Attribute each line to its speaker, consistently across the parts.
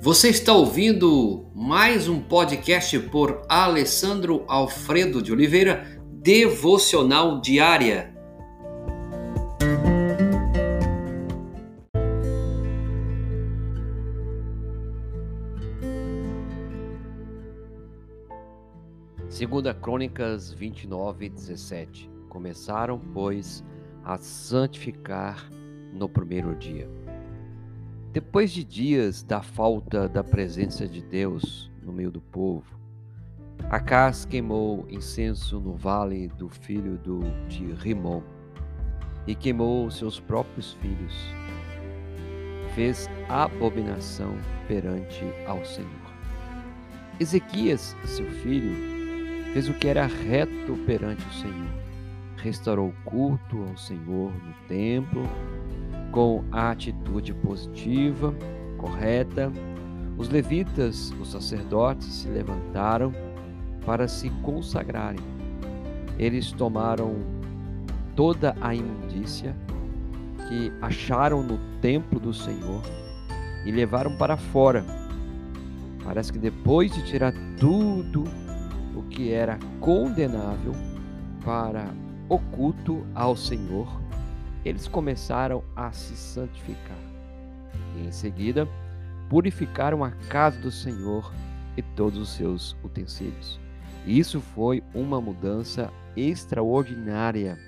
Speaker 1: Você está ouvindo mais um podcast por Alessandro Alfredo de Oliveira, Devocional Diária. Segunda Crônicas 29, 17. Começaram, pois, a santificar no primeiro dia. Depois de dias da falta da presença de Deus no meio do povo, Acás queimou incenso no vale do filho do, de Rimon e queimou seus próprios filhos. Fez abominação perante ao Senhor. Ezequias, seu filho, fez o que era reto perante o Senhor. Restaurou o culto ao Senhor no templo com a atitude positiva, correta, os levitas, os sacerdotes, se levantaram para se consagrarem. Eles tomaram toda a imundícia que acharam no templo do Senhor e levaram para fora. Parece que depois de tirar tudo o que era condenável para o culto ao Senhor, eles começaram a se santificar. E em seguida, purificaram a casa do Senhor e todos os seus utensílios. Isso foi uma mudança extraordinária.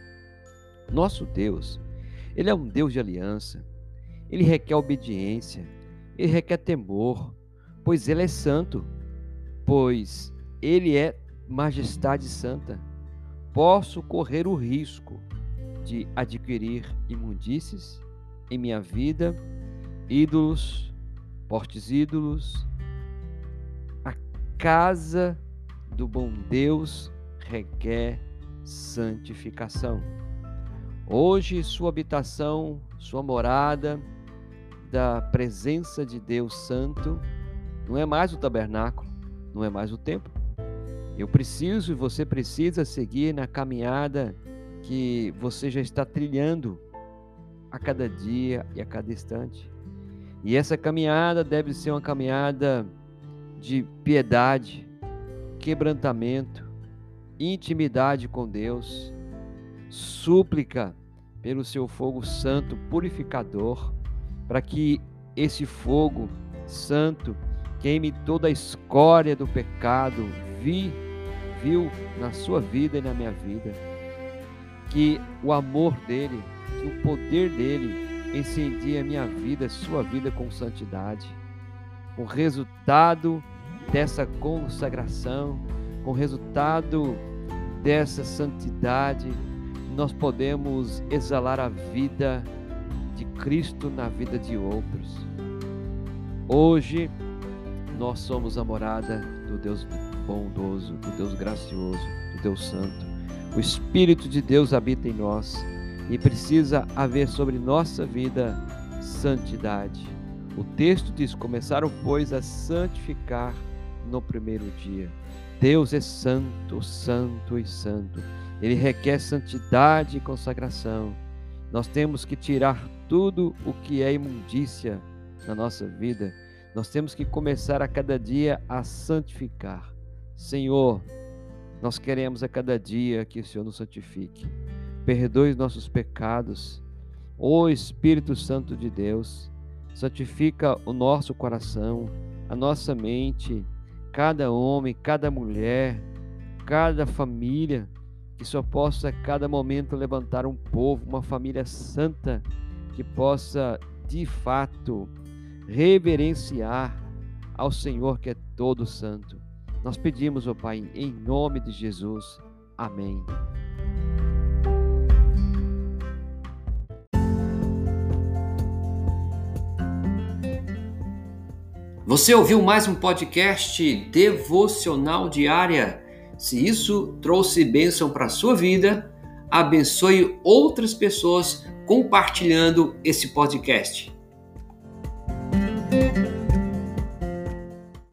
Speaker 1: Nosso Deus, ele é um Deus de aliança. Ele requer obediência, ele requer temor, pois ele é santo, pois ele é majestade santa. Posso correr o risco de adquirir imundícies em minha vida, ídolos, portes ídolos. A casa do bom Deus requer santificação. Hoje, sua habitação, sua morada da presença de Deus Santo não é mais o tabernáculo, não é mais o templo. Eu preciso e você precisa seguir na caminhada que você já está trilhando a cada dia e a cada instante. E essa caminhada deve ser uma caminhada de piedade, quebrantamento, intimidade com Deus, súplica pelo seu fogo santo purificador, para que esse fogo santo queime toda a escória do pecado, vi, viu na sua vida e na minha vida que o amor dele, que o poder dele incendia a minha vida, sua vida com santidade. O resultado dessa consagração, com resultado dessa santidade, nós podemos exalar a vida de Cristo na vida de outros. Hoje, nós somos a morada do Deus bondoso, do Deus gracioso, do Deus santo. O Espírito de Deus habita em nós e precisa haver sobre nossa vida santidade. O texto diz: Começaram, pois, a santificar no primeiro dia. Deus é santo, santo e santo. Ele requer santidade e consagração. Nós temos que tirar tudo o que é imundícia na nossa vida. Nós temos que começar a cada dia a santificar. Senhor, nós queremos a cada dia que o Senhor nos santifique. Perdoe os nossos pecados. Ó Espírito Santo de Deus, santifica o nosso coração, a nossa mente, cada homem, cada mulher, cada família, que só possa a cada momento levantar um povo, uma família santa, que possa de fato reverenciar ao Senhor que é todo santo. Nós pedimos, ó Pai, em nome de Jesus. Amém. Você ouviu mais um podcast devocional diária? Se isso trouxe bênção para a sua vida, abençoe outras pessoas compartilhando esse podcast.